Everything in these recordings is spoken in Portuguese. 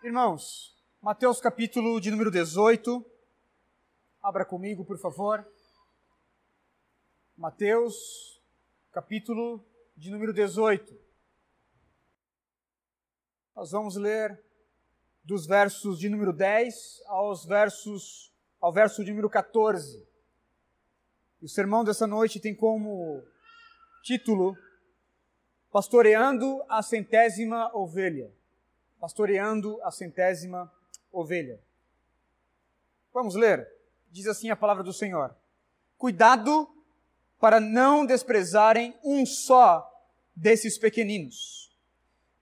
Irmãos, Mateus capítulo de número 18. Abra comigo, por favor. Mateus capítulo de número 18. Nós vamos ler dos versos de número 10 aos versos ao verso de número 14. E o sermão dessa noite tem como título Pastoreando a centésima ovelha pastoreando a centésima ovelha. Vamos ler. Diz assim a palavra do Senhor: Cuidado para não desprezarem um só desses pequeninos,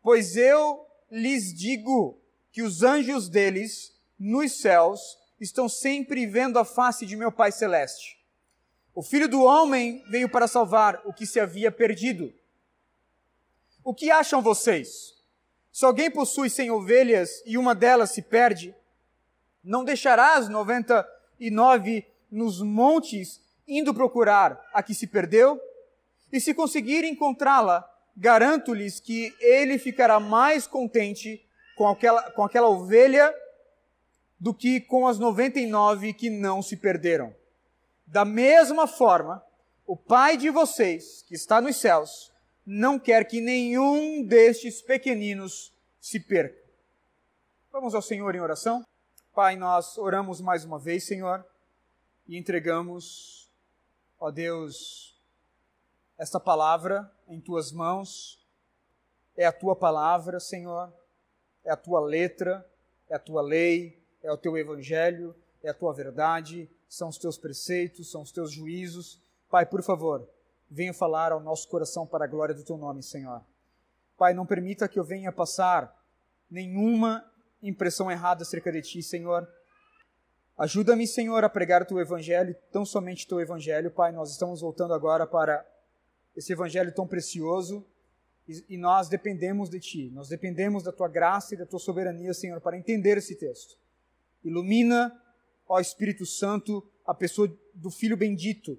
pois eu lhes digo que os anjos deles nos céus estão sempre vendo a face de meu Pai celeste. O Filho do homem veio para salvar o que se havia perdido. O que acham vocês? Se alguém possui cem ovelhas e uma delas se perde, não deixará as noventa e nove nos montes indo procurar a que se perdeu? E se conseguir encontrá-la, garanto-lhes que ele ficará mais contente com aquela, com aquela ovelha do que com as noventa e nove que não se perderam. Da mesma forma, o Pai de vocês, que está nos céus, não quer que nenhum destes pequeninos se perca. Vamos ao Senhor em oração? Pai, nós oramos mais uma vez, Senhor, e entregamos, ó Deus, esta palavra em tuas mãos. É a tua palavra, Senhor, é a tua letra, é a tua lei, é o teu evangelho, é a tua verdade, são os teus preceitos, são os teus juízos. Pai, por favor, venha falar ao nosso coração para a glória do teu nome, Senhor. Pai, não permita que eu venha passar nenhuma impressão errada acerca de ti, Senhor. Ajuda-me, Senhor, a pregar o teu evangelho, tão somente o teu evangelho, Pai. Nós estamos voltando agora para esse evangelho tão precioso e nós dependemos de ti. Nós dependemos da tua graça e da tua soberania, Senhor, para entender esse texto. Ilumina, ó Espírito Santo, a pessoa do Filho bendito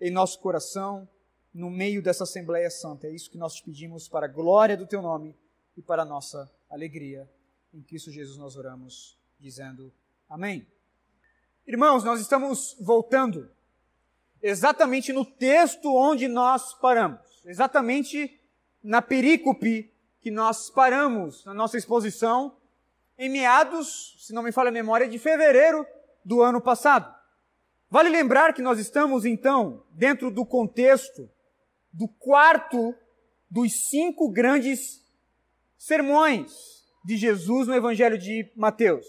em nosso coração, no meio dessa Assembleia Santa. É isso que nós te pedimos para a glória do teu nome e para a nossa alegria. Em Cristo Jesus nós oramos, dizendo Amém. Irmãos, nós estamos voltando exatamente no texto onde nós paramos, exatamente na perícope que nós paramos na nossa exposição em meados, se não me falha a memória, de fevereiro do ano passado. Vale lembrar que nós estamos, então, dentro do contexto do quarto dos cinco grandes sermões de Jesus no Evangelho de Mateus.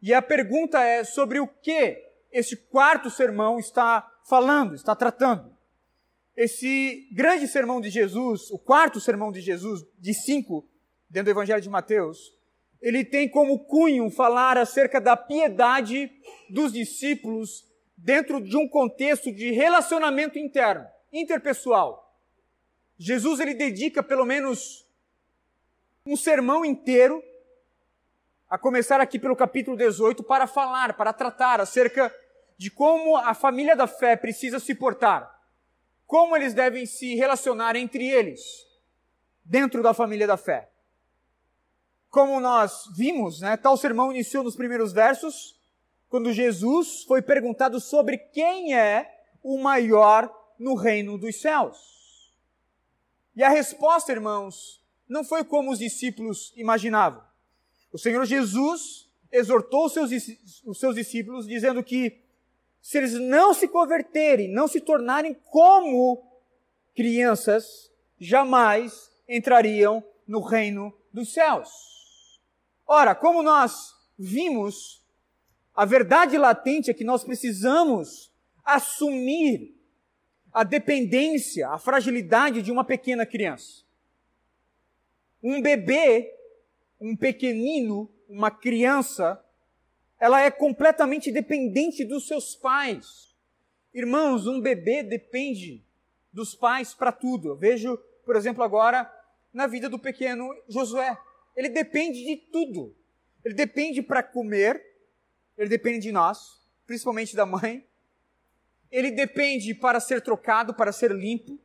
E a pergunta é sobre o que esse quarto sermão está falando, está tratando. Esse grande sermão de Jesus, o quarto sermão de Jesus, de cinco, dentro do Evangelho de Mateus, ele tem como cunho falar acerca da piedade dos discípulos dentro de um contexto de relacionamento interno, interpessoal. Jesus ele dedica pelo menos um sermão inteiro, a começar aqui pelo capítulo 18, para falar, para tratar acerca de como a família da fé precisa se portar, como eles devem se relacionar entre eles, dentro da família da fé. Como nós vimos, né, tal sermão iniciou nos primeiros versos, quando Jesus foi perguntado sobre quem é o maior no reino dos céus. E a resposta, irmãos, não foi como os discípulos imaginavam. O Senhor Jesus exortou os seus, os seus discípulos dizendo que se eles não se converterem, não se tornarem como crianças, jamais entrariam no reino dos céus. Ora, como nós vimos, a verdade latente é que nós precisamos assumir a dependência, a fragilidade de uma pequena criança. Um bebê, um pequenino, uma criança, ela é completamente dependente dos seus pais. Irmãos, um bebê depende dos pais para tudo. Eu vejo, por exemplo, agora na vida do pequeno Josué. Ele depende de tudo. Ele depende para comer, ele depende de nós, principalmente da mãe. Ele depende para ser trocado, para ser limpo.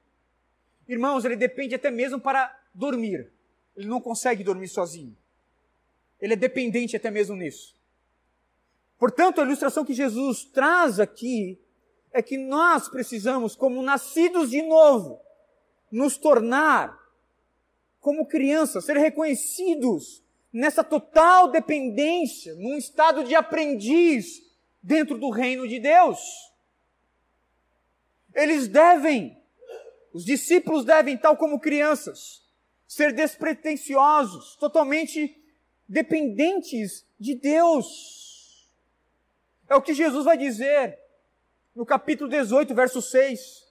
Irmãos, ele depende até mesmo para dormir. Ele não consegue dormir sozinho. ele é dependente até mesmo nisso. Portanto, a ilustração que Jesus traz aqui é que nós precisamos, como nascidos de novo, nos tornar como crianças, ser reconhecidos nessa total dependência, num estado de aprendiz dentro do reino de Deus. Eles devem, os discípulos devem, tal como crianças, ser despretensiosos, totalmente dependentes de Deus. É o que Jesus vai dizer no capítulo 18, verso 6.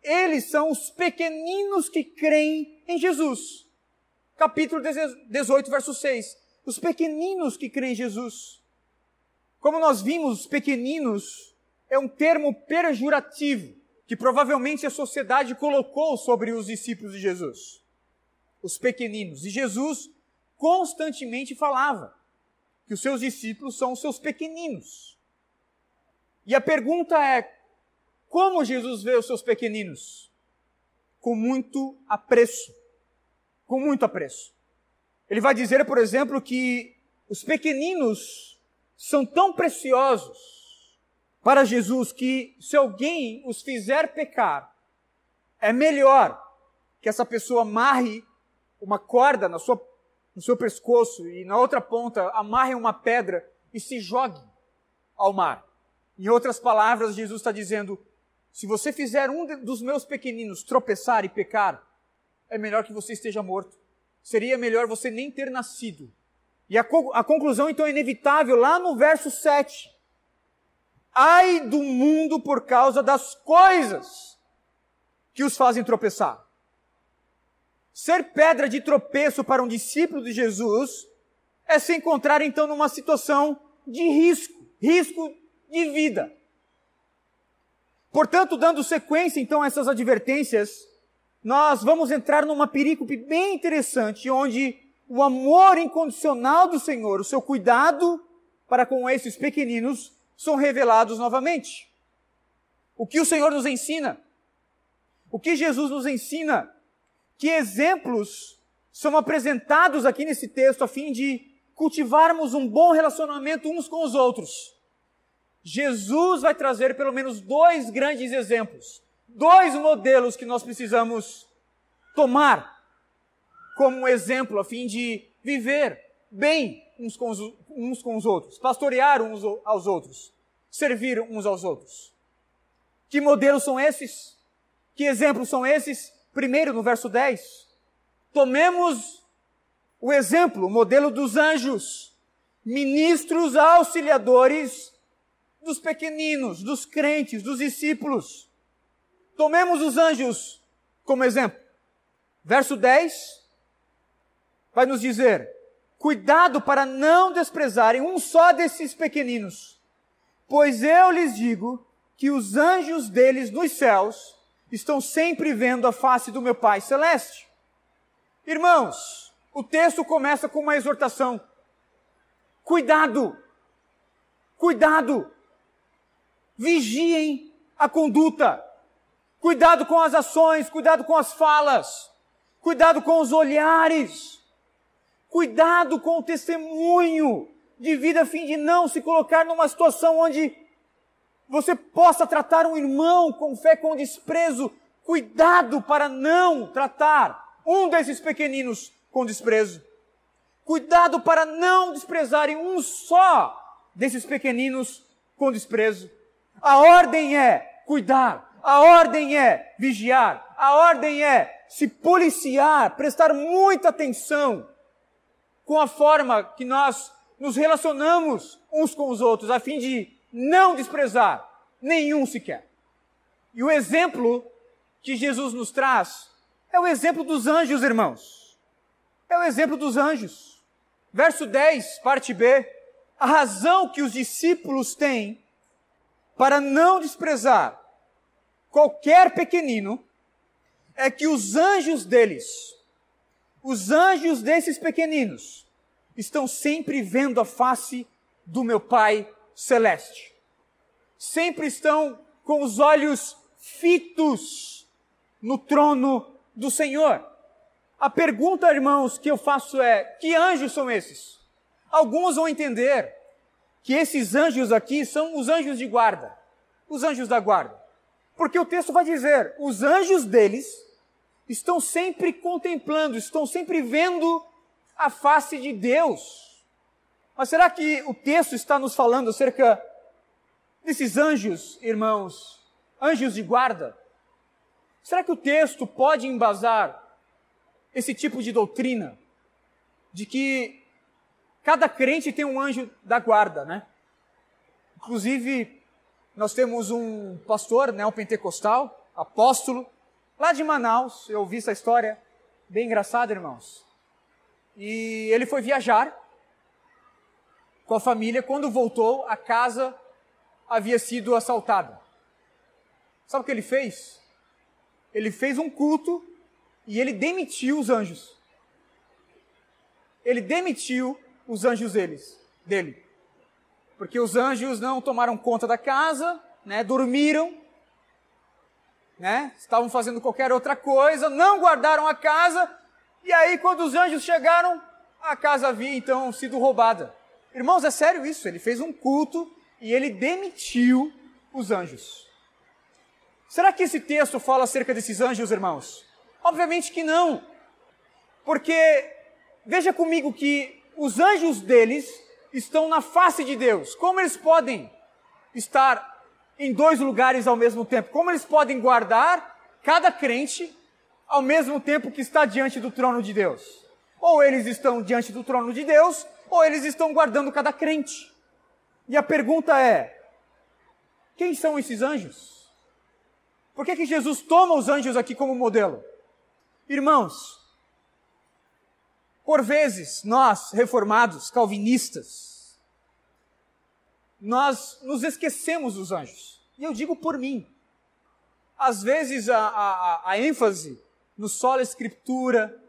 Eles são os pequeninos que creem em Jesus capítulo 18, verso 6. Os pequeninos que creem em Jesus. Como nós vimos, pequeninos é um termo pejorativo que provavelmente a sociedade colocou sobre os discípulos de Jesus. Os pequeninos. E Jesus constantemente falava que os seus discípulos são os seus pequeninos. E a pergunta é: como Jesus vê os seus pequeninos? Com muito apreço com muito apreço. Ele vai dizer, por exemplo, que os pequeninos são tão preciosos para Jesus que se alguém os fizer pecar, é melhor que essa pessoa amarre uma corda na sua, no seu pescoço e na outra ponta amarre uma pedra e se jogue ao mar. Em outras palavras, Jesus está dizendo: se você fizer um dos meus pequeninos tropeçar e pecar, é melhor que você esteja morto. Seria melhor você nem ter nascido. E a, a conclusão, então, é inevitável lá no verso 7. Ai do mundo por causa das coisas que os fazem tropeçar. Ser pedra de tropeço para um discípulo de Jesus é se encontrar então numa situação de risco, risco de vida. Portanto, dando sequência então a essas advertências, nós vamos entrar numa perícope bem interessante, onde o amor incondicional do Senhor, o seu cuidado para com esses pequeninos, são revelados novamente. O que o Senhor nos ensina? O que Jesus nos ensina? Que exemplos são apresentados aqui nesse texto a fim de cultivarmos um bom relacionamento uns com os outros? Jesus vai trazer pelo menos dois grandes exemplos dois modelos que nós precisamos tomar como exemplo a fim de viver bem uns com os, uns com os outros, pastorear uns aos outros, servir uns aos outros. Que modelos são esses? Que exemplos são esses? Primeiro, no verso 10, tomemos o exemplo, o modelo dos anjos, ministros auxiliadores dos pequeninos, dos crentes, dos discípulos. Tomemos os anjos como exemplo. Verso 10 vai nos dizer: Cuidado para não desprezarem um só desses pequeninos, pois eu lhes digo que os anjos deles nos céus estão sempre vendo a face do meu Pai celeste. Irmãos, o texto começa com uma exortação. Cuidado! Cuidado! Vigiem a conduta. Cuidado com as ações, cuidado com as falas, cuidado com os olhares, cuidado com o testemunho de vida a fim de não se colocar numa situação onde você possa tratar um irmão com fé, com desprezo. Cuidado para não tratar um desses pequeninos com desprezo. Cuidado para não desprezarem um só desses pequeninos com desprezo. A ordem é cuidar a ordem é vigiar, a ordem é se policiar, prestar muita atenção com a forma que nós nos relacionamos uns com os outros, a fim de não desprezar nenhum sequer. E o exemplo que Jesus nos traz é o exemplo dos anjos, irmãos. É o exemplo dos anjos. Verso 10, parte B. A razão que os discípulos têm para não desprezar qualquer pequenino, é que os anjos deles, os anjos desses pequeninos, estão sempre vendo a face do meu Pai celeste. Sempre estão com os olhos fitos no trono do Senhor. A pergunta, irmãos, que eu faço é: que anjos são esses? Alguns vão entender que esses anjos aqui são os anjos de guarda, os anjos da guarda. Porque o texto vai dizer: os anjos deles estão sempre contemplando, estão sempre vendo a face de Deus. Mas será que o texto está nos falando acerca desses anjos, irmãos, anjos de guarda? Será que o texto pode embasar esse tipo de doutrina de que cada crente tem um anjo da guarda, né? Inclusive, nós temos um pastor, né, um pentecostal, apóstolo, lá de Manaus. Eu ouvi essa história, bem engraçada, irmãos. E ele foi viajar com a família. Quando voltou, a casa havia sido assaltada. Sabe o que ele fez? Ele fez um culto e ele demitiu os anjos. Ele demitiu os anjos deles, dele. Porque os anjos não tomaram conta da casa, né, dormiram, né, estavam fazendo qualquer outra coisa, não guardaram a casa, e aí quando os anjos chegaram, a casa havia então sido roubada. Irmãos, é sério isso, ele fez um culto e ele demitiu os anjos. Será que esse texto fala acerca desses anjos, irmãos? Obviamente que não. Porque veja comigo que os anjos deles estão na face de Deus. Como eles podem estar em dois lugares ao mesmo tempo? Como eles podem guardar cada crente ao mesmo tempo que está diante do trono de Deus? Ou eles estão diante do trono de Deus, ou eles estão guardando cada crente. E a pergunta é: quem são esses anjos? Por que, que Jesus toma os anjos aqui como modelo? Irmãos, por vezes nós, reformados, calvinistas, nós nos esquecemos dos anjos. E eu digo por mim. Às vezes a, a, a ênfase no sola escritura,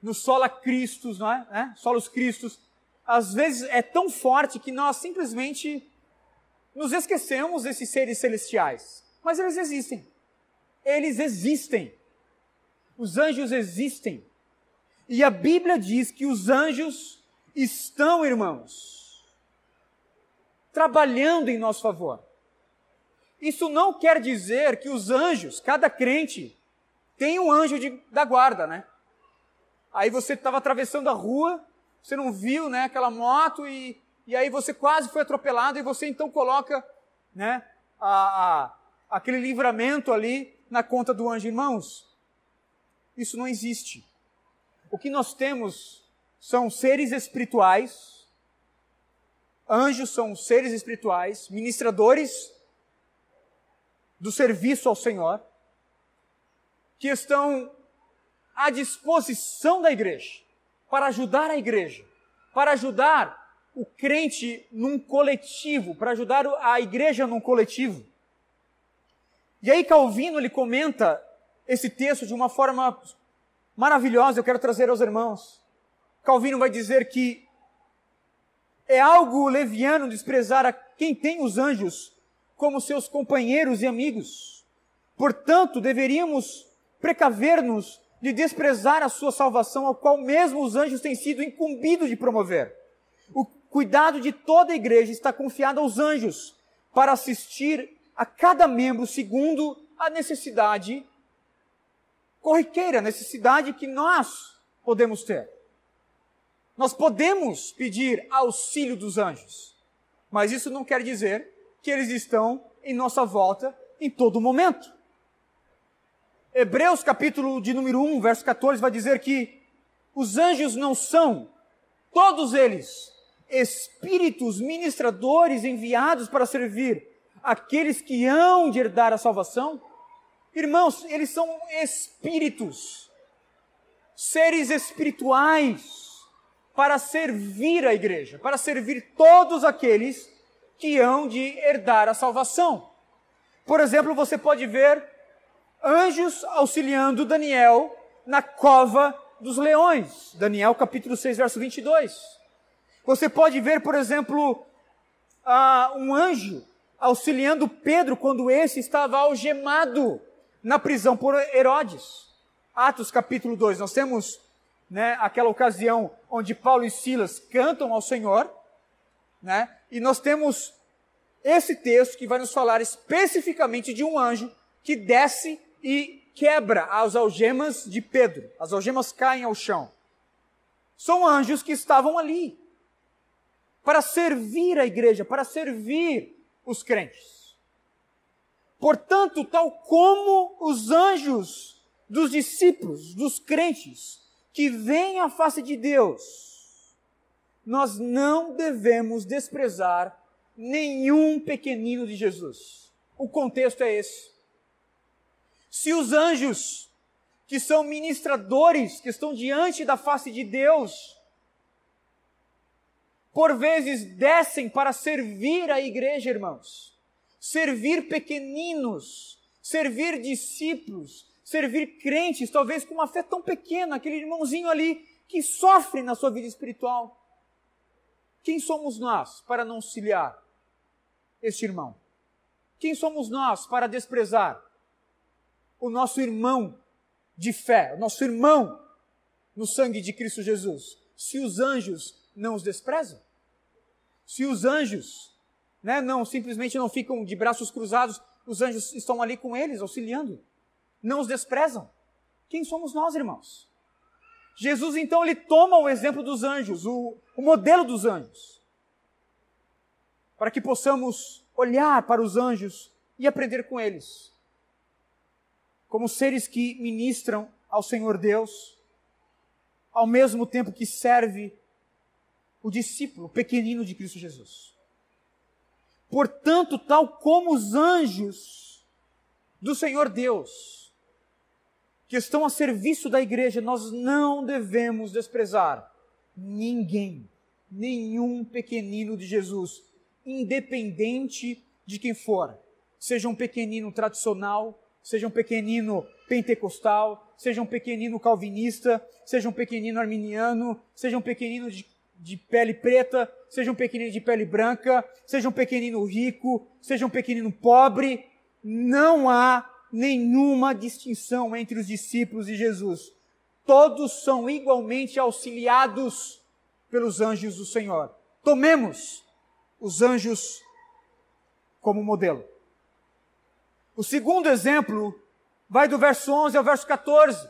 no sola Christus, não é? é? Solos Cristos, às vezes é tão forte que nós simplesmente nos esquecemos desses seres celestiais. Mas eles existem. Eles existem. Os anjos existem. E a Bíblia diz que os anjos estão, irmãos, trabalhando em nosso favor. Isso não quer dizer que os anjos, cada crente, tem um anjo de, da guarda, né? Aí você estava atravessando a rua, você não viu, né, aquela moto e, e aí você quase foi atropelado e você então coloca, né, a, a, aquele livramento ali na conta do anjo. Irmãos, isso não existe. O que nós temos são seres espirituais, anjos são seres espirituais, ministradores do serviço ao Senhor, que estão à disposição da igreja, para ajudar a igreja, para ajudar o crente num coletivo, para ajudar a igreja num coletivo. E aí Calvino ele comenta esse texto de uma forma maravilhosa, eu quero trazer aos irmãos. Calvino vai dizer que é algo leviano desprezar a quem tem os anjos como seus companheiros e amigos. Portanto, deveríamos precaver-nos de desprezar a sua salvação, ao qual mesmo os anjos têm sido incumbidos de promover. O cuidado de toda a igreja está confiado aos anjos para assistir a cada membro segundo a necessidade corriqueira, necessidade que nós podemos ter. Nós podemos pedir auxílio dos anjos, mas isso não quer dizer que eles estão em nossa volta em todo momento. Hebreus capítulo de número 1, verso 14 vai dizer que os anjos não são, todos eles, espíritos ministradores enviados para servir aqueles que hão de herdar a salvação? Irmãos, eles são espíritos, seres espirituais, para servir a igreja, para servir todos aqueles que hão de herdar a salvação. Por exemplo, você pode ver anjos auxiliando Daniel na cova dos leões. Daniel capítulo 6, verso 22. Você pode ver, por exemplo, uh, um anjo auxiliando Pedro quando esse estava algemado na prisão por Herodes. Atos capítulo 2, nós temos né, aquela ocasião onde Paulo e Silas cantam ao Senhor, né? E nós temos esse texto que vai nos falar especificamente de um anjo que desce e quebra as algemas de Pedro. As algemas caem ao chão. São anjos que estavam ali para servir a igreja, para servir os crentes. Portanto, tal como os anjos dos discípulos, dos crentes, que veem a face de Deus, nós não devemos desprezar nenhum pequenino de Jesus. O contexto é esse. Se os anjos, que são ministradores, que estão diante da face de Deus, por vezes descem para servir a igreja, irmãos, servir pequeninos, servir discípulos, servir crentes, talvez com uma fé tão pequena, aquele irmãozinho ali que sofre na sua vida espiritual. Quem somos nós para não auxiliar este irmão? Quem somos nós para desprezar o nosso irmão de fé, o nosso irmão no sangue de Cristo Jesus? Se os anjos não os desprezam? Se os anjos né, não simplesmente não ficam de braços cruzados, os anjos estão ali com eles, auxiliando não os desprezam. Quem somos nós, irmãos? Jesus, então, ele toma o exemplo dos anjos, o, o modelo dos anjos, para que possamos olhar para os anjos e aprender com eles, como seres que ministram ao Senhor Deus, ao mesmo tempo que serve o discípulo pequenino de Cristo Jesus. Portanto, tal como os anjos do Senhor Deus, que estão a serviço da igreja, nós não devemos desprezar ninguém, nenhum pequenino de Jesus, independente de quem for. Seja um pequenino tradicional, seja um pequenino pentecostal, seja um pequenino calvinista, seja um pequenino arminiano, seja um pequenino de, de pele preta, seja um pequenino de pele branca, seja um pequenino rico, seja um pequenino pobre, não há nenhuma distinção entre os discípulos e Jesus. Todos são igualmente auxiliados pelos anjos do Senhor. Tomemos os anjos como modelo. O segundo exemplo vai do verso 11 ao verso 14.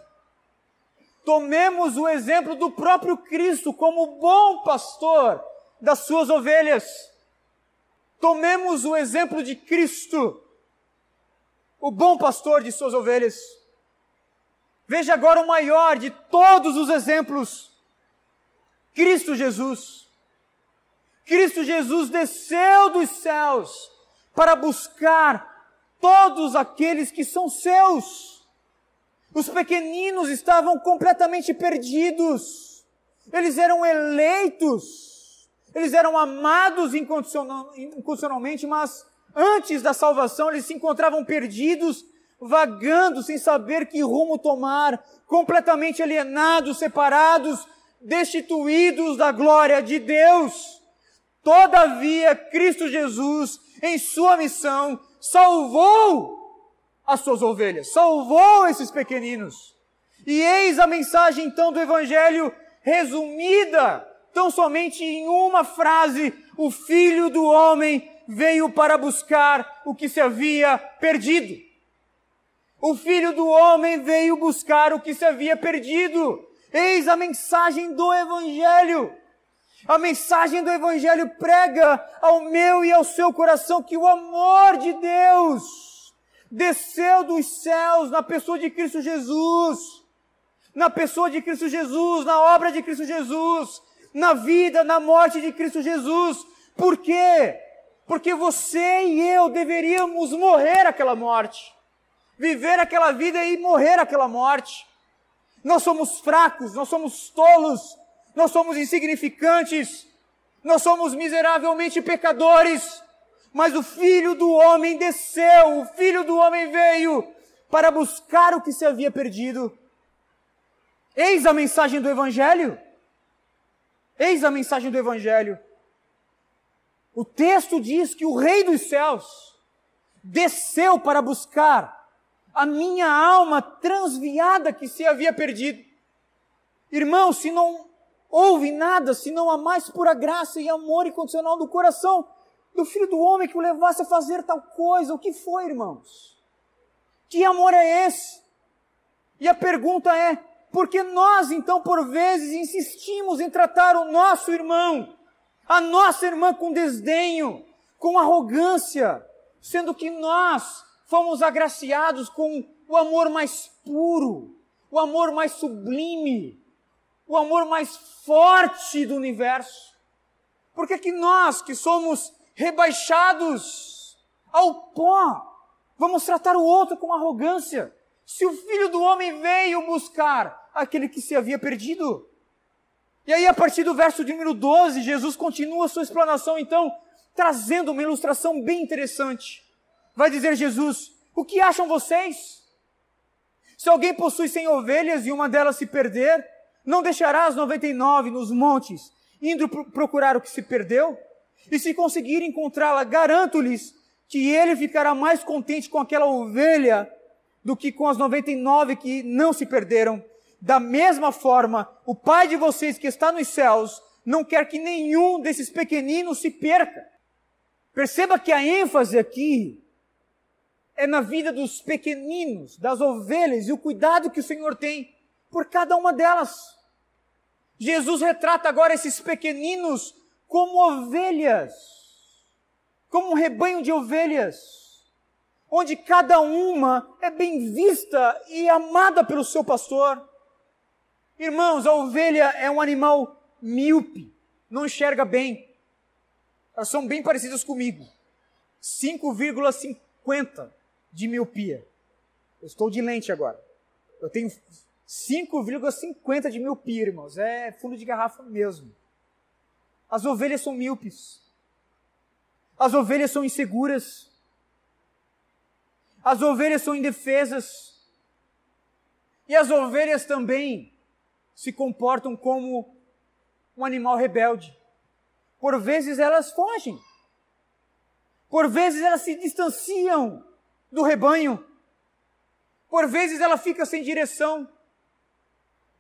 Tomemos o exemplo do próprio Cristo como bom pastor das suas ovelhas. Tomemos o exemplo de Cristo o bom pastor de suas ovelhas. Veja agora o maior de todos os exemplos: Cristo Jesus. Cristo Jesus desceu dos céus para buscar todos aqueles que são seus. Os pequeninos estavam completamente perdidos. Eles eram eleitos. Eles eram amados incondicionalmente, mas Antes da salvação, eles se encontravam perdidos, vagando, sem saber que rumo tomar, completamente alienados, separados, destituídos da glória de Deus. Todavia, Cristo Jesus, em sua missão, salvou as suas ovelhas, salvou esses pequeninos. E eis a mensagem então do Evangelho resumida, tão somente em uma frase: o Filho do Homem veio para buscar o que se havia perdido. O filho do homem veio buscar o que se havia perdido. Eis a mensagem do Evangelho. A mensagem do Evangelho prega ao meu e ao seu coração que o amor de Deus desceu dos céus na pessoa de Cristo Jesus. Na pessoa de Cristo Jesus, na obra de Cristo Jesus, na vida, na morte de Cristo Jesus. Por quê? Porque você e eu deveríamos morrer aquela morte, viver aquela vida e morrer aquela morte. Nós somos fracos, nós somos tolos, nós somos insignificantes, nós somos miseravelmente pecadores, mas o Filho do Homem desceu, o Filho do Homem veio para buscar o que se havia perdido. Eis a mensagem do Evangelho. Eis a mensagem do Evangelho. O texto diz que o Rei dos céus desceu para buscar a minha alma transviada que se havia perdido. Irmão, se não houve nada, se não há mais pura graça e amor incondicional do coração do Filho do Homem que o levasse a fazer tal coisa, o que foi, irmãos? Que amor é esse? E a pergunta é: por que nós, então, por vezes, insistimos em tratar o nosso irmão, a nossa irmã com desdenho, com arrogância, sendo que nós fomos agraciados com o amor mais puro, o amor mais sublime, o amor mais forte do universo. Por que, que nós, que somos rebaixados ao pó, vamos tratar o outro com arrogância? Se o filho do homem veio buscar aquele que se havia perdido. E aí, a partir do verso de número 12, Jesus continua sua explanação, então, trazendo uma ilustração bem interessante. Vai dizer Jesus: O que acham vocês? Se alguém possui cem ovelhas e uma delas se perder, não deixará as noventa e nove nos montes, indo procurar o que se perdeu? E se conseguir encontrá-la, garanto-lhes que ele ficará mais contente com aquela ovelha do que com as noventa e nove que não se perderam. Da mesma forma, o Pai de vocês que está nos céus não quer que nenhum desses pequeninos se perca. Perceba que a ênfase aqui é na vida dos pequeninos, das ovelhas e o cuidado que o Senhor tem por cada uma delas. Jesus retrata agora esses pequeninos como ovelhas, como um rebanho de ovelhas, onde cada uma é bem vista e amada pelo seu pastor. Irmãos, a ovelha é um animal míope, não enxerga bem. Elas são bem parecidas comigo. 5,50 de miopia. Eu estou de lente agora. Eu tenho 5,50 de miopia, irmãos. É fundo de garrafa mesmo. As ovelhas são míopes. As ovelhas são inseguras. As ovelhas são indefesas. E as ovelhas também se comportam como um animal rebelde. Por vezes elas fogem. Por vezes elas se distanciam do rebanho. Por vezes ela fica sem direção.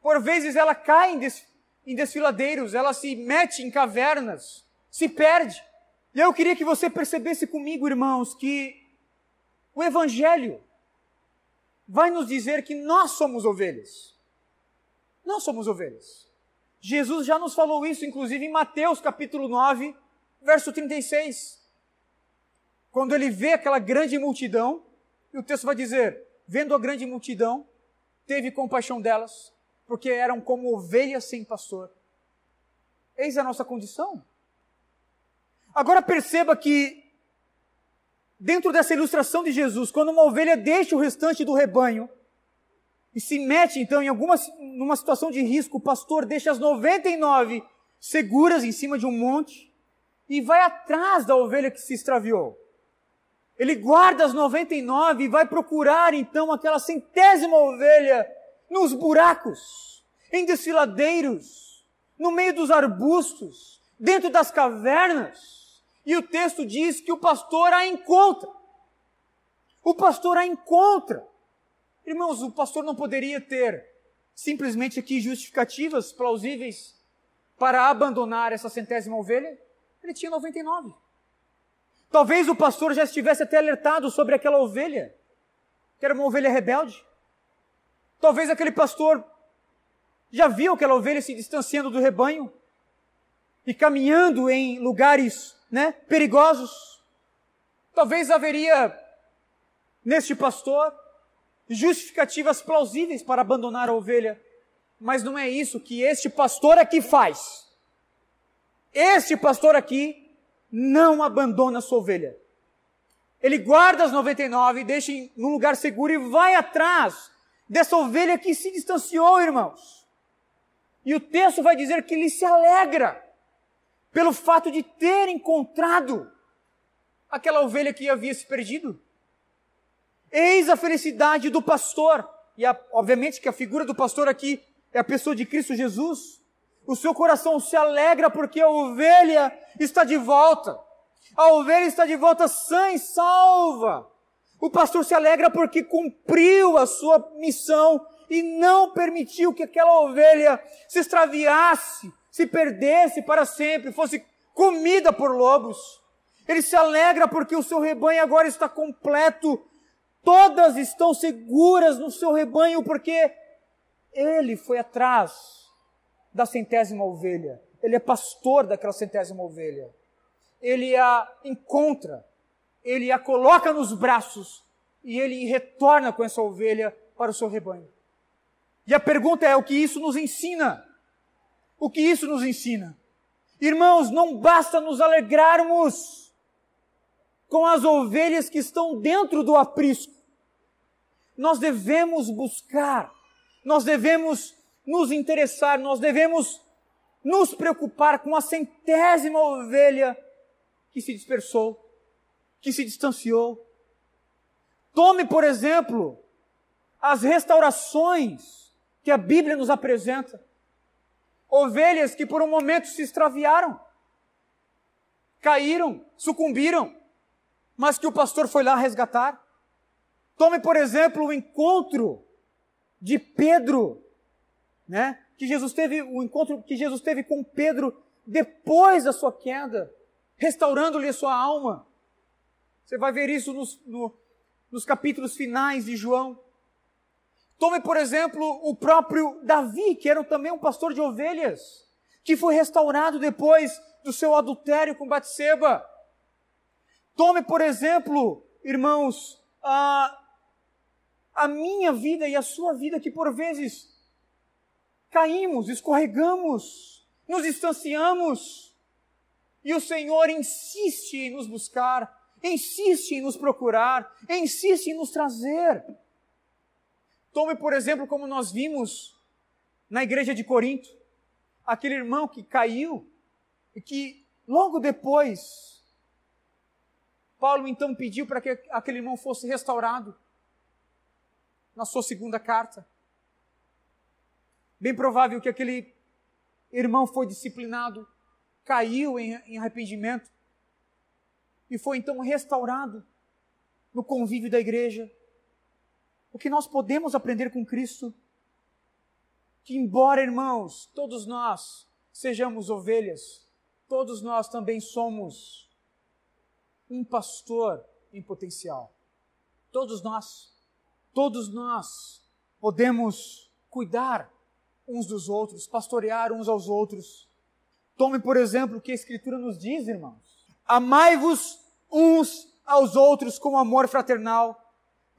Por vezes ela cai em, des, em desfiladeiros, ela se mete em cavernas, se perde. E eu queria que você percebesse comigo, irmãos, que o Evangelho vai nos dizer que nós somos ovelhas. Nós somos ovelhas. Jesus já nos falou isso, inclusive em Mateus capítulo 9, verso 36. Quando ele vê aquela grande multidão, e o texto vai dizer: vendo a grande multidão, teve compaixão delas, porque eram como ovelhas sem pastor. Eis a nossa condição. Agora perceba que, dentro dessa ilustração de Jesus, quando uma ovelha deixa o restante do rebanho, e se mete então em alguma numa situação de risco, o pastor deixa as 99 seguras em cima de um monte e vai atrás da ovelha que se extraviou. Ele guarda as 99 e vai procurar então aquela centésima ovelha nos buracos, em desfiladeiros, no meio dos arbustos, dentro das cavernas. E o texto diz que o pastor a encontra. O pastor a encontra. Irmãos, o pastor não poderia ter simplesmente aqui justificativas plausíveis para abandonar essa centésima ovelha? Ele tinha 99. Talvez o pastor já estivesse até alertado sobre aquela ovelha, que era uma ovelha rebelde. Talvez aquele pastor já viu aquela ovelha se distanciando do rebanho e caminhando em lugares né, perigosos. Talvez haveria neste pastor justificativas plausíveis para abandonar a ovelha, mas não é isso que este pastor aqui faz. Este pastor aqui não abandona a sua ovelha. Ele guarda as 99, deixa em um lugar seguro e vai atrás dessa ovelha que se distanciou, irmãos. E o texto vai dizer que ele se alegra pelo fato de ter encontrado aquela ovelha que havia se perdido. Eis a felicidade do pastor. E a, obviamente que a figura do pastor aqui é a pessoa de Cristo Jesus. O seu coração se alegra porque a ovelha está de volta. A ovelha está de volta sã e salva. O pastor se alegra porque cumpriu a sua missão e não permitiu que aquela ovelha se extraviasse, se perdesse para sempre, fosse comida por lobos. Ele se alegra porque o seu rebanho agora está completo. Todas estão seguras no seu rebanho porque ele foi atrás da centésima ovelha. Ele é pastor daquela centésima ovelha. Ele a encontra, ele a coloca nos braços e ele retorna com essa ovelha para o seu rebanho. E a pergunta é: o que isso nos ensina? O que isso nos ensina? Irmãos, não basta nos alegrarmos com as ovelhas que estão dentro do aprisco. Nós devemos buscar, nós devemos nos interessar, nós devemos nos preocupar com a centésima ovelha que se dispersou, que se distanciou. Tome, por exemplo, as restaurações que a Bíblia nos apresenta. Ovelhas que por um momento se extraviaram, caíram, sucumbiram, mas que o pastor foi lá resgatar. Tome, por exemplo, o encontro de Pedro, né? Que Jesus teve o encontro que Jesus teve com Pedro depois da sua queda, restaurando-lhe a sua alma. Você vai ver isso nos, no, nos capítulos finais de João. Tome, por exemplo, o próprio Davi, que era também um pastor de ovelhas, que foi restaurado depois do seu adultério com Batseba. Tome, por exemplo, irmãos, a, a minha vida e a sua vida, que por vezes caímos, escorregamos, nos distanciamos, e o Senhor insiste em nos buscar, insiste em nos procurar, insiste em nos trazer. Tome, por exemplo, como nós vimos na igreja de Corinto, aquele irmão que caiu e que logo depois Paulo então pediu para que aquele irmão fosse restaurado na sua segunda carta. Bem provável que aquele irmão foi disciplinado, caiu em, em arrependimento e foi então restaurado no convívio da igreja o que nós podemos aprender com Cristo? Que, embora, irmãos, todos nós sejamos ovelhas, todos nós também somos um pastor em potencial. Todos nós, todos nós podemos cuidar uns dos outros, pastorear uns aos outros. Tome, por exemplo, o que a Escritura nos diz, irmãos. Amai-vos uns aos outros com amor fraternal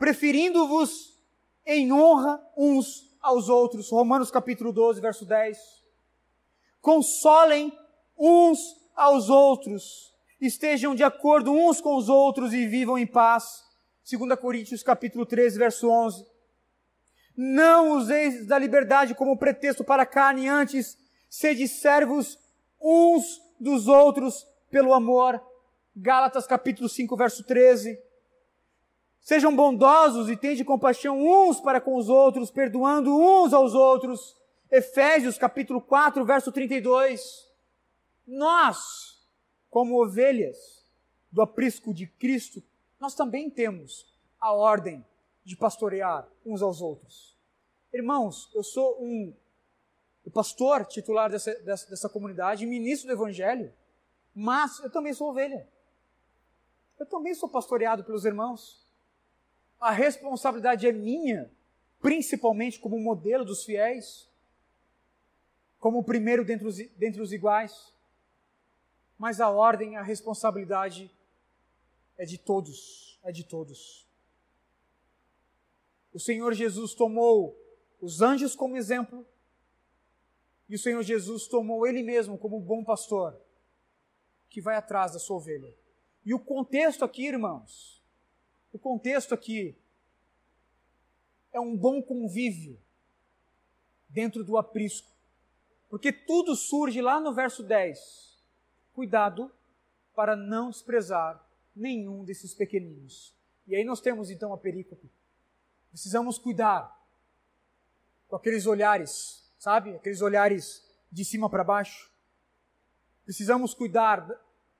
preferindo-vos em honra uns aos outros. Romanos capítulo 12, verso 10. Consolem uns aos outros, estejam de acordo uns com os outros e vivam em paz. 2 Coríntios capítulo 13, verso 11. Não useis da liberdade como pretexto para a carne, antes sede servos uns dos outros pelo amor. Gálatas capítulo 5, verso 13. Sejam bondosos e tenham compaixão uns para com os outros, perdoando uns aos outros. Efésios capítulo 4, verso 32. Nós, como ovelhas do aprisco de Cristo, nós também temos a ordem de pastorear uns aos outros. Irmãos, eu sou um o pastor titular dessa, dessa, dessa comunidade, ministro do Evangelho, mas eu também sou ovelha. Eu também sou pastoreado pelos irmãos a responsabilidade é minha, principalmente como modelo dos fiéis, como o primeiro dentre os, dentre os iguais. Mas a ordem, a responsabilidade é de todos, é de todos. O Senhor Jesus tomou os anjos como exemplo, e o Senhor Jesus tomou Ele mesmo como bom pastor, que vai atrás da sua ovelha. E o contexto aqui, irmãos, o contexto aqui é um bom convívio dentro do aprisco. Porque tudo surge lá no verso 10. Cuidado para não desprezar nenhum desses pequeninos. E aí nós temos então a perícope. Precisamos cuidar com aqueles olhares, sabe? Aqueles olhares de cima para baixo. Precisamos cuidar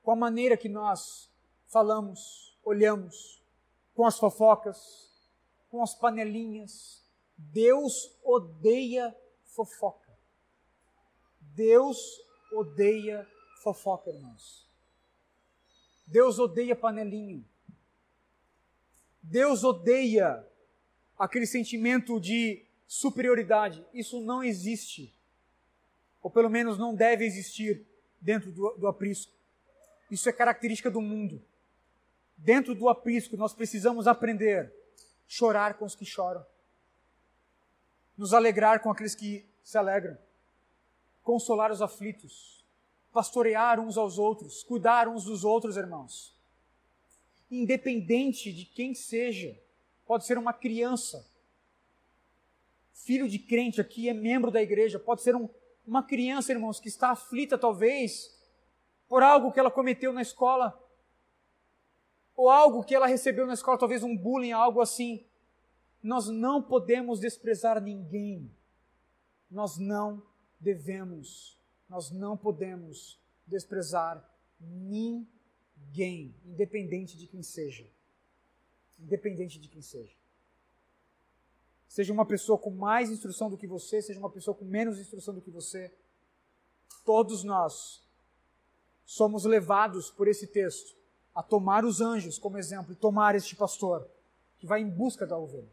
com a maneira que nós falamos, olhamos com as fofocas, com as panelinhas, Deus odeia fofoca. Deus odeia fofoca, irmãos. Deus odeia panelinho. Deus odeia aquele sentimento de superioridade. Isso não existe. Ou pelo menos não deve existir dentro do, do aprisco. Isso é característica do mundo. Dentro do aprisco, nós precisamos aprender chorar com os que choram, nos alegrar com aqueles que se alegram, consolar os aflitos, pastorear uns aos outros, cuidar uns dos outros, irmãos. Independente de quem seja, pode ser uma criança, filho de crente aqui, é membro da igreja, pode ser um, uma criança, irmãos, que está aflita talvez por algo que ela cometeu na escola, ou algo que ela recebeu na escola, talvez um bullying, algo assim. Nós não podemos desprezar ninguém. Nós não devemos, nós não podemos desprezar ninguém, independente de quem seja. Independente de quem seja. Seja uma pessoa com mais instrução do que você, seja uma pessoa com menos instrução do que você, todos nós somos levados por esse texto a tomar os anjos como exemplo e tomar este pastor que vai em busca da ovelha.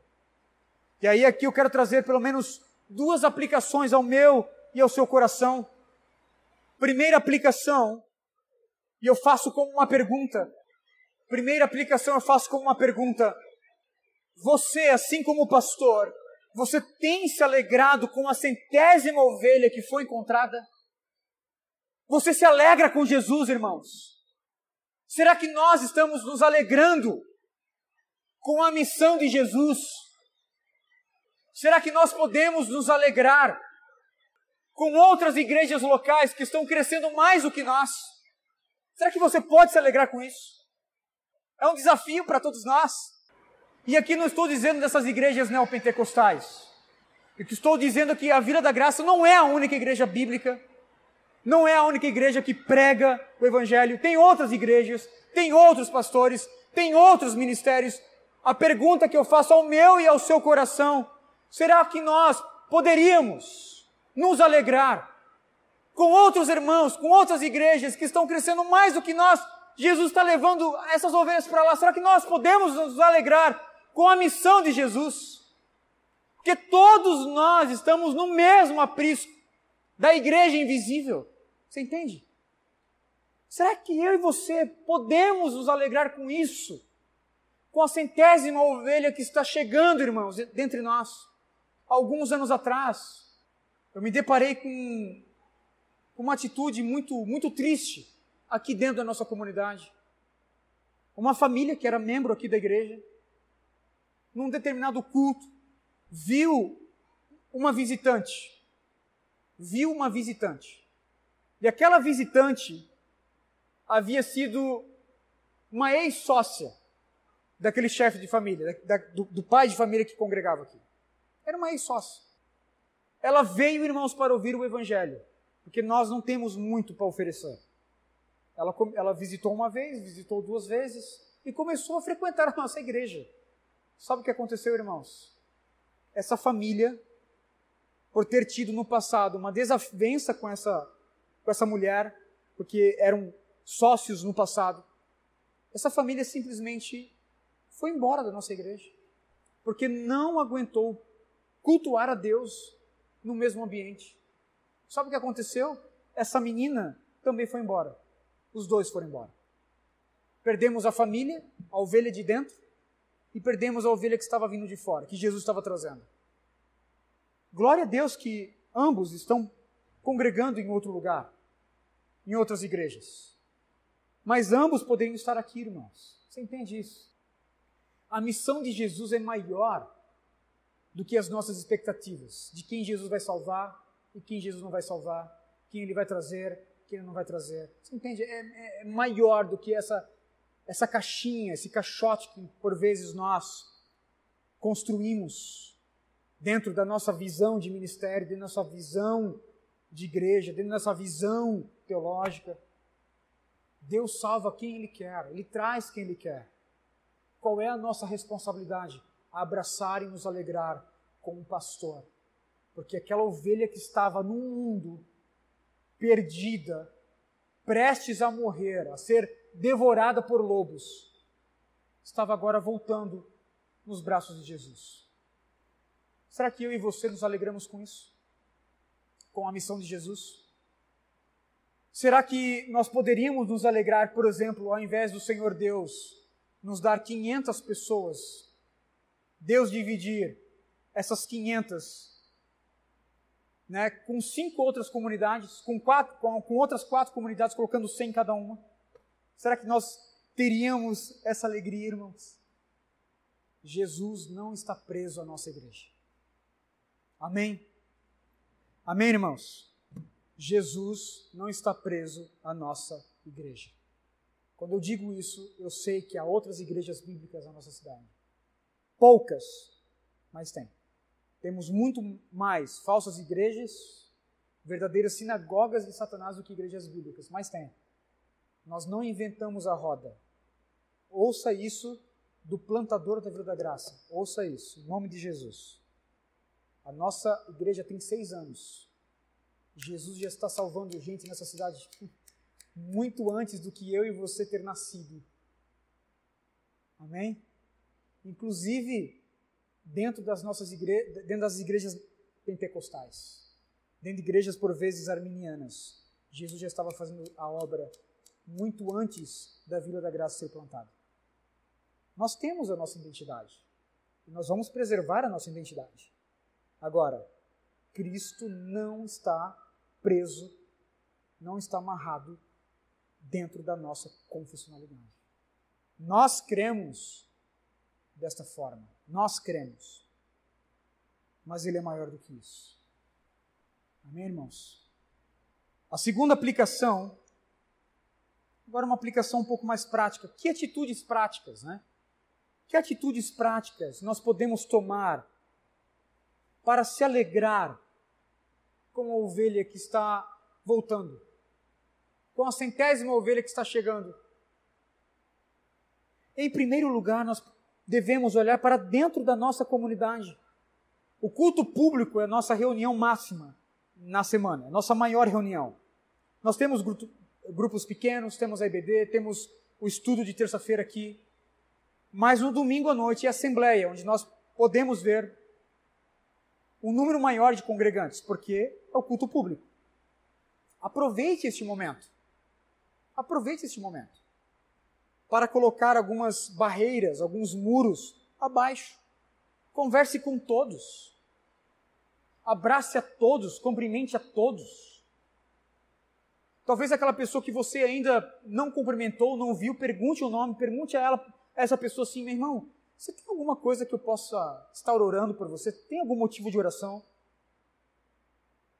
E aí aqui eu quero trazer pelo menos duas aplicações ao meu e ao seu coração. Primeira aplicação, e eu faço como uma pergunta. Primeira aplicação eu faço como uma pergunta. Você, assim como pastor, você tem se alegrado com a centésima ovelha que foi encontrada? Você se alegra com Jesus, irmãos? Será que nós estamos nos alegrando com a missão de Jesus? Será que nós podemos nos alegrar com outras igrejas locais que estão crescendo mais do que nós? Será que você pode se alegrar com isso? É um desafio para todos nós. E aqui não estou dizendo dessas igrejas neopentecostais. Eu estou dizendo que a Vila da Graça não é a única igreja bíblica não é a única igreja que prega o Evangelho. Tem outras igrejas, tem outros pastores, tem outros ministérios. A pergunta que eu faço ao meu e ao seu coração: será que nós poderíamos nos alegrar com outros irmãos, com outras igrejas que estão crescendo mais do que nós? Jesus está levando essas ovelhas para lá. Será que nós podemos nos alegrar com a missão de Jesus? Porque todos nós estamos no mesmo aprisco da igreja invisível. Você entende? Será que eu e você podemos nos alegrar com isso? Com a centésima ovelha que está chegando, irmãos, dentre nós. Alguns anos atrás, eu me deparei com uma atitude muito, muito triste aqui dentro da nossa comunidade. Uma família que era membro aqui da igreja, num determinado culto, viu uma visitante viu uma visitante. E aquela visitante havia sido uma ex-sócia daquele chefe de família, da, do, do, pai de família que congregava aqui. Era uma ex-sócia. Ela veio, irmãos, para ouvir o Evangelho, porque nós não temos muito para oferecer. Ela, ela visitou uma vez, visitou duas vezes e começou a frequentar a nossa igreja. Sabe o que aconteceu, irmãos? Essa família por ter tido no passado uma desavença com essa, com essa mulher, porque eram sócios no passado. Essa família simplesmente foi embora da nossa igreja, porque não aguentou cultuar a Deus no mesmo ambiente. Sabe o que aconteceu? Essa menina também foi embora. Os dois foram embora. Perdemos a família, a ovelha de dentro, e perdemos a ovelha que estava vindo de fora, que Jesus estava trazendo. Glória a Deus que ambos estão congregando em outro lugar, em outras igrejas. Mas ambos poderiam estar aqui, irmãos. Você entende isso? A missão de Jesus é maior do que as nossas expectativas de quem Jesus vai salvar e quem Jesus não vai salvar, quem ele vai trazer, quem ele não vai trazer. Você entende? É, é, é maior do que essa, essa caixinha, esse caixote que por vezes nós construímos dentro da nossa visão de ministério, dentro da nossa visão de igreja, dentro da nossa visão teológica. Deus salva quem Ele quer, Ele traz quem Ele quer. Qual é a nossa responsabilidade? Abraçar e nos alegrar com um pastor, porque aquela ovelha que estava num mundo perdida, prestes a morrer, a ser devorada por lobos, estava agora voltando nos braços de Jesus. Será que eu e você nos alegramos com isso? Com a missão de Jesus? Será que nós poderíamos nos alegrar, por exemplo, ao invés do Senhor Deus nos dar 500 pessoas, Deus dividir essas 500 né, com cinco outras comunidades, com, quatro, com, com outras quatro comunidades, colocando 100 em cada uma? Será que nós teríamos essa alegria, irmãos? Jesus não está preso à nossa igreja. Amém? Amém, irmãos? Jesus não está preso à nossa igreja. Quando eu digo isso, eu sei que há outras igrejas bíblicas na nossa cidade. Poucas, mas tem. Temos muito mais falsas igrejas, verdadeiras sinagogas de Satanás do que igrejas bíblicas, mas tem. Nós não inventamos a roda. Ouça isso do plantador da Vila da Graça. Ouça isso, em nome de Jesus. A nossa igreja tem seis anos. Jesus já está salvando gente nessa cidade muito antes do que eu e você ter nascido. Amém? Inclusive dentro das nossas igrejas, dentro das igrejas pentecostais, dentro de igrejas por vezes arminianas. Jesus já estava fazendo a obra muito antes da Vila da Graça ser plantada. Nós temos a nossa identidade. E nós vamos preservar a nossa identidade. Agora, Cristo não está preso, não está amarrado dentro da nossa confessionalidade. Nós cremos desta forma. Nós cremos. Mas ele é maior do que isso. Amém, irmãos? A segunda aplicação, agora uma aplicação um pouco mais prática. Que atitudes práticas, né? Que atitudes práticas nós podemos tomar para se alegrar com a ovelha que está voltando? Com a centésima ovelha que está chegando? Em primeiro lugar, nós devemos olhar para dentro da nossa comunidade. O culto público é a nossa reunião máxima na semana, a nossa maior reunião. Nós temos grupos pequenos, temos a IBD, temos o estudo de terça-feira aqui. Mas no domingo à noite é a assembleia, onde nós podemos ver um número maior de congregantes, porque é o culto público. Aproveite este momento. Aproveite este momento para colocar algumas barreiras, alguns muros abaixo. Converse com todos. Abrace a todos, cumprimente a todos. Talvez aquela pessoa que você ainda não cumprimentou, não viu, pergunte o nome, pergunte a ela, a essa pessoa assim, meu irmão, você tem alguma coisa que eu possa estar orando por você? Tem algum motivo de oração?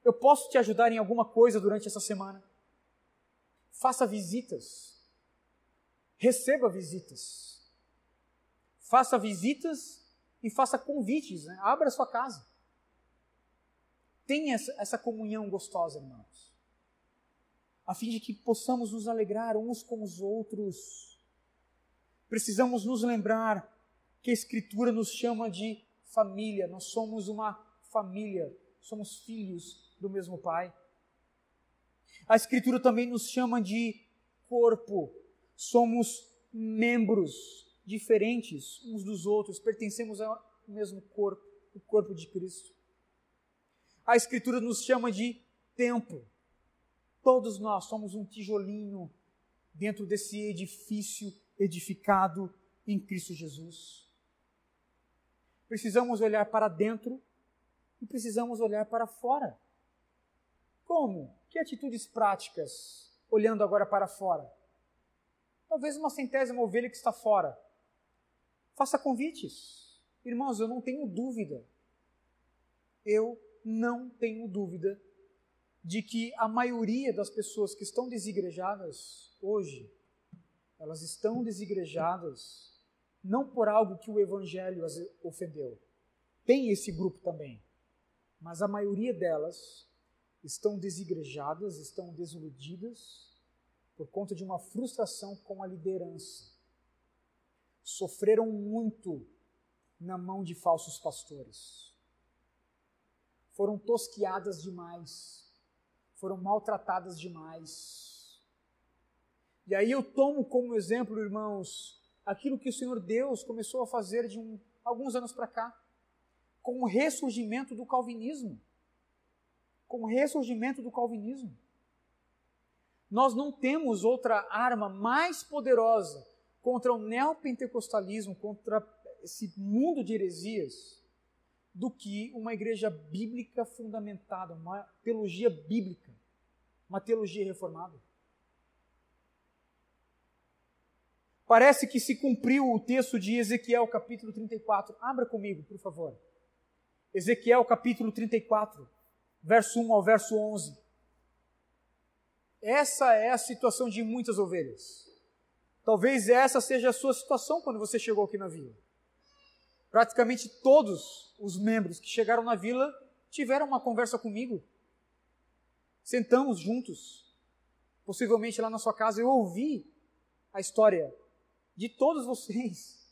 Eu posso te ajudar em alguma coisa durante essa semana? Faça visitas receba visitas. Faça visitas e faça convites, né? abra a sua casa. Tenha essa, essa comunhão gostosa, irmãos, a fim de que possamos nos alegrar uns com os outros. Precisamos nos lembrar que a Escritura nos chama de família, nós somos uma família, somos filhos do mesmo Pai. A Escritura também nos chama de corpo, somos membros diferentes uns dos outros, pertencemos ao mesmo corpo, o corpo de Cristo. A Escritura nos chama de templo. Todos nós somos um tijolinho dentro desse edifício edificado em Cristo Jesus. Precisamos olhar para dentro e precisamos olhar para fora. Como? Que atitudes práticas, olhando agora para fora? Talvez uma centésima ovelha que está fora. Faça convites. Irmãos, eu não tenho dúvida. Eu não tenho dúvida de que a maioria das pessoas que estão desigrejadas hoje, elas estão desigrejadas não por algo que o evangelho as ofendeu. Tem esse grupo também. Mas a maioria delas estão desigrejadas, estão desiludidas por conta de uma frustração com a liderança. Sofreram muito na mão de falsos pastores. foram tosquiadas demais, foram maltratadas demais. E aí eu tomo como exemplo, irmãos, aquilo que o Senhor Deus começou a fazer de um, alguns anos para cá, com o ressurgimento do calvinismo. Com o ressurgimento do calvinismo. Nós não temos outra arma mais poderosa contra o neopentecostalismo, contra esse mundo de heresias, do que uma igreja bíblica fundamentada, uma teologia bíblica, uma teologia reformada. Parece que se cumpriu o texto de Ezequiel, capítulo 34. Abra comigo, por favor. Ezequiel, capítulo 34, verso 1 ao verso 11. Essa é a situação de muitas ovelhas. Talvez essa seja a sua situação quando você chegou aqui na vila. Praticamente todos os membros que chegaram na vila tiveram uma conversa comigo. Sentamos juntos, possivelmente lá na sua casa, eu ouvi a história de todos vocês.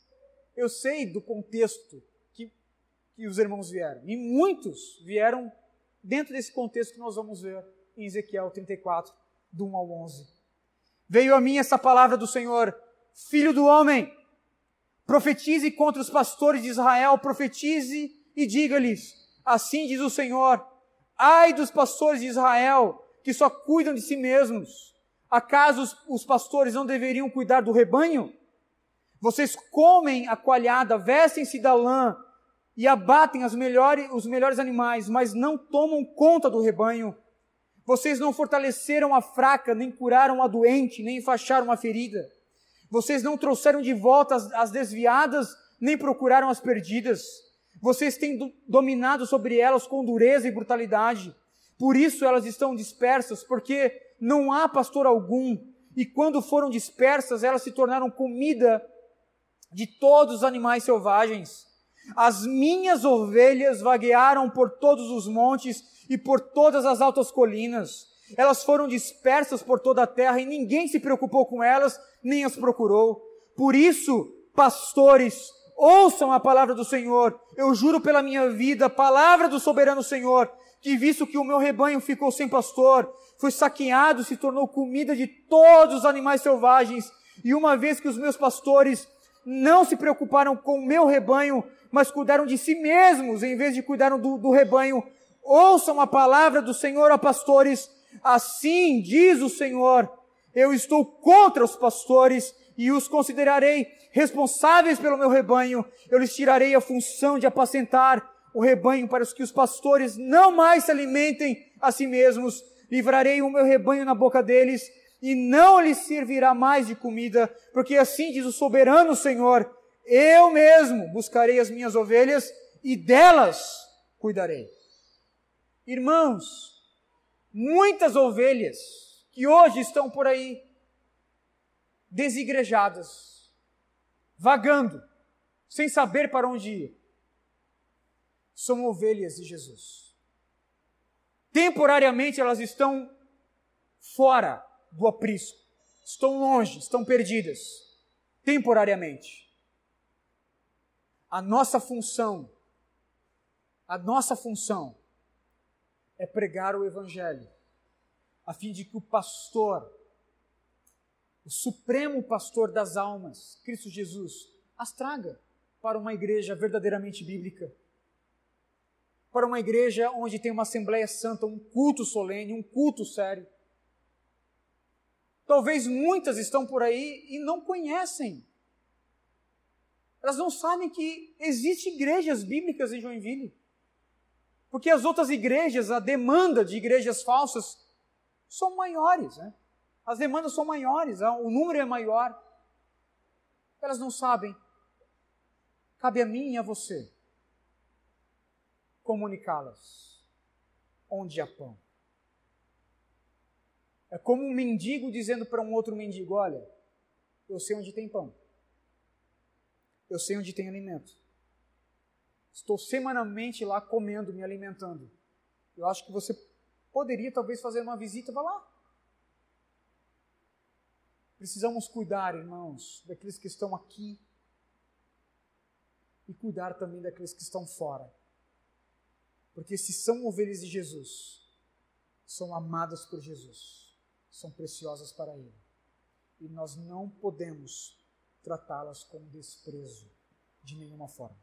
Eu sei do contexto que, que os irmãos vieram. E muitos vieram dentro desse contexto que nós vamos ver em Ezequiel 34, do 1 ao 11. Veio a mim essa palavra do Senhor, filho do homem, profetize contra os pastores de Israel, profetize e diga-lhes: Assim diz o Senhor, ai dos pastores de Israel, que só cuidam de si mesmos. Acaso os, os pastores não deveriam cuidar do rebanho? Vocês comem a coalhada, vestem-se da lã e abatem melhores, os melhores animais, mas não tomam conta do rebanho. Vocês não fortaleceram a fraca, nem curaram a doente, nem enfaixaram a ferida. Vocês não trouxeram de volta as, as desviadas, nem procuraram as perdidas. Vocês têm do, dominado sobre elas com dureza e brutalidade. Por isso elas estão dispersas, porque não há pastor algum. E quando foram dispersas, elas se tornaram comida de todos os animais selvagens. As minhas ovelhas vaguearam por todos os montes e por todas as altas colinas. Elas foram dispersas por toda a terra e ninguém se preocupou com elas, nem as procurou. Por isso, pastores, ouçam a palavra do Senhor. Eu juro pela minha vida, palavra do soberano Senhor, que visto que o meu rebanho ficou sem pastor, foi saqueado, se tornou comida de todos os animais selvagens, e uma vez que os meus pastores não se preocuparam com o meu rebanho, mas cuidaram de si mesmos em vez de cuidaram do, do rebanho. Ouçam a palavra do Senhor a pastores, assim diz o Senhor: eu estou contra os pastores e os considerarei responsáveis pelo meu rebanho. Eu lhes tirarei a função de apacentar o rebanho para que os pastores não mais se alimentem a si mesmos. Livrarei o meu rebanho na boca deles e não lhes servirá mais de comida, porque assim diz o soberano Senhor: eu mesmo buscarei as minhas ovelhas e delas cuidarei. Irmãos, muitas ovelhas que hoje estão por aí desigrejadas, vagando, sem saber para onde ir, são ovelhas de Jesus. Temporariamente elas estão fora do aprisco. Estão longe, estão perdidas, temporariamente. A nossa função, a nossa função é pregar o Evangelho, a fim de que o pastor, o supremo pastor das almas, Cristo Jesus, as traga para uma igreja verdadeiramente bíblica. Para uma igreja onde tem uma Assembleia Santa, um culto solene, um culto sério Talvez muitas estão por aí e não conhecem. Elas não sabem que existem igrejas bíblicas em Joinville. Porque as outras igrejas, a demanda de igrejas falsas são maiores. Né? As demandas são maiores, o número é maior. Elas não sabem. Cabe a mim e a você comunicá-las onde há pão. É como um mendigo dizendo para um outro mendigo: Olha, eu sei onde tem pão. Eu sei onde tem alimento. Estou semanalmente lá comendo, me alimentando. Eu acho que você poderia talvez fazer uma visita, vá lá. Precisamos cuidar, irmãos, daqueles que estão aqui e cuidar também daqueles que estão fora. Porque se são ovelhas de Jesus, são amadas por Jesus, são preciosas para Ele. E nós não podemos tratá-las com desprezo de nenhuma forma.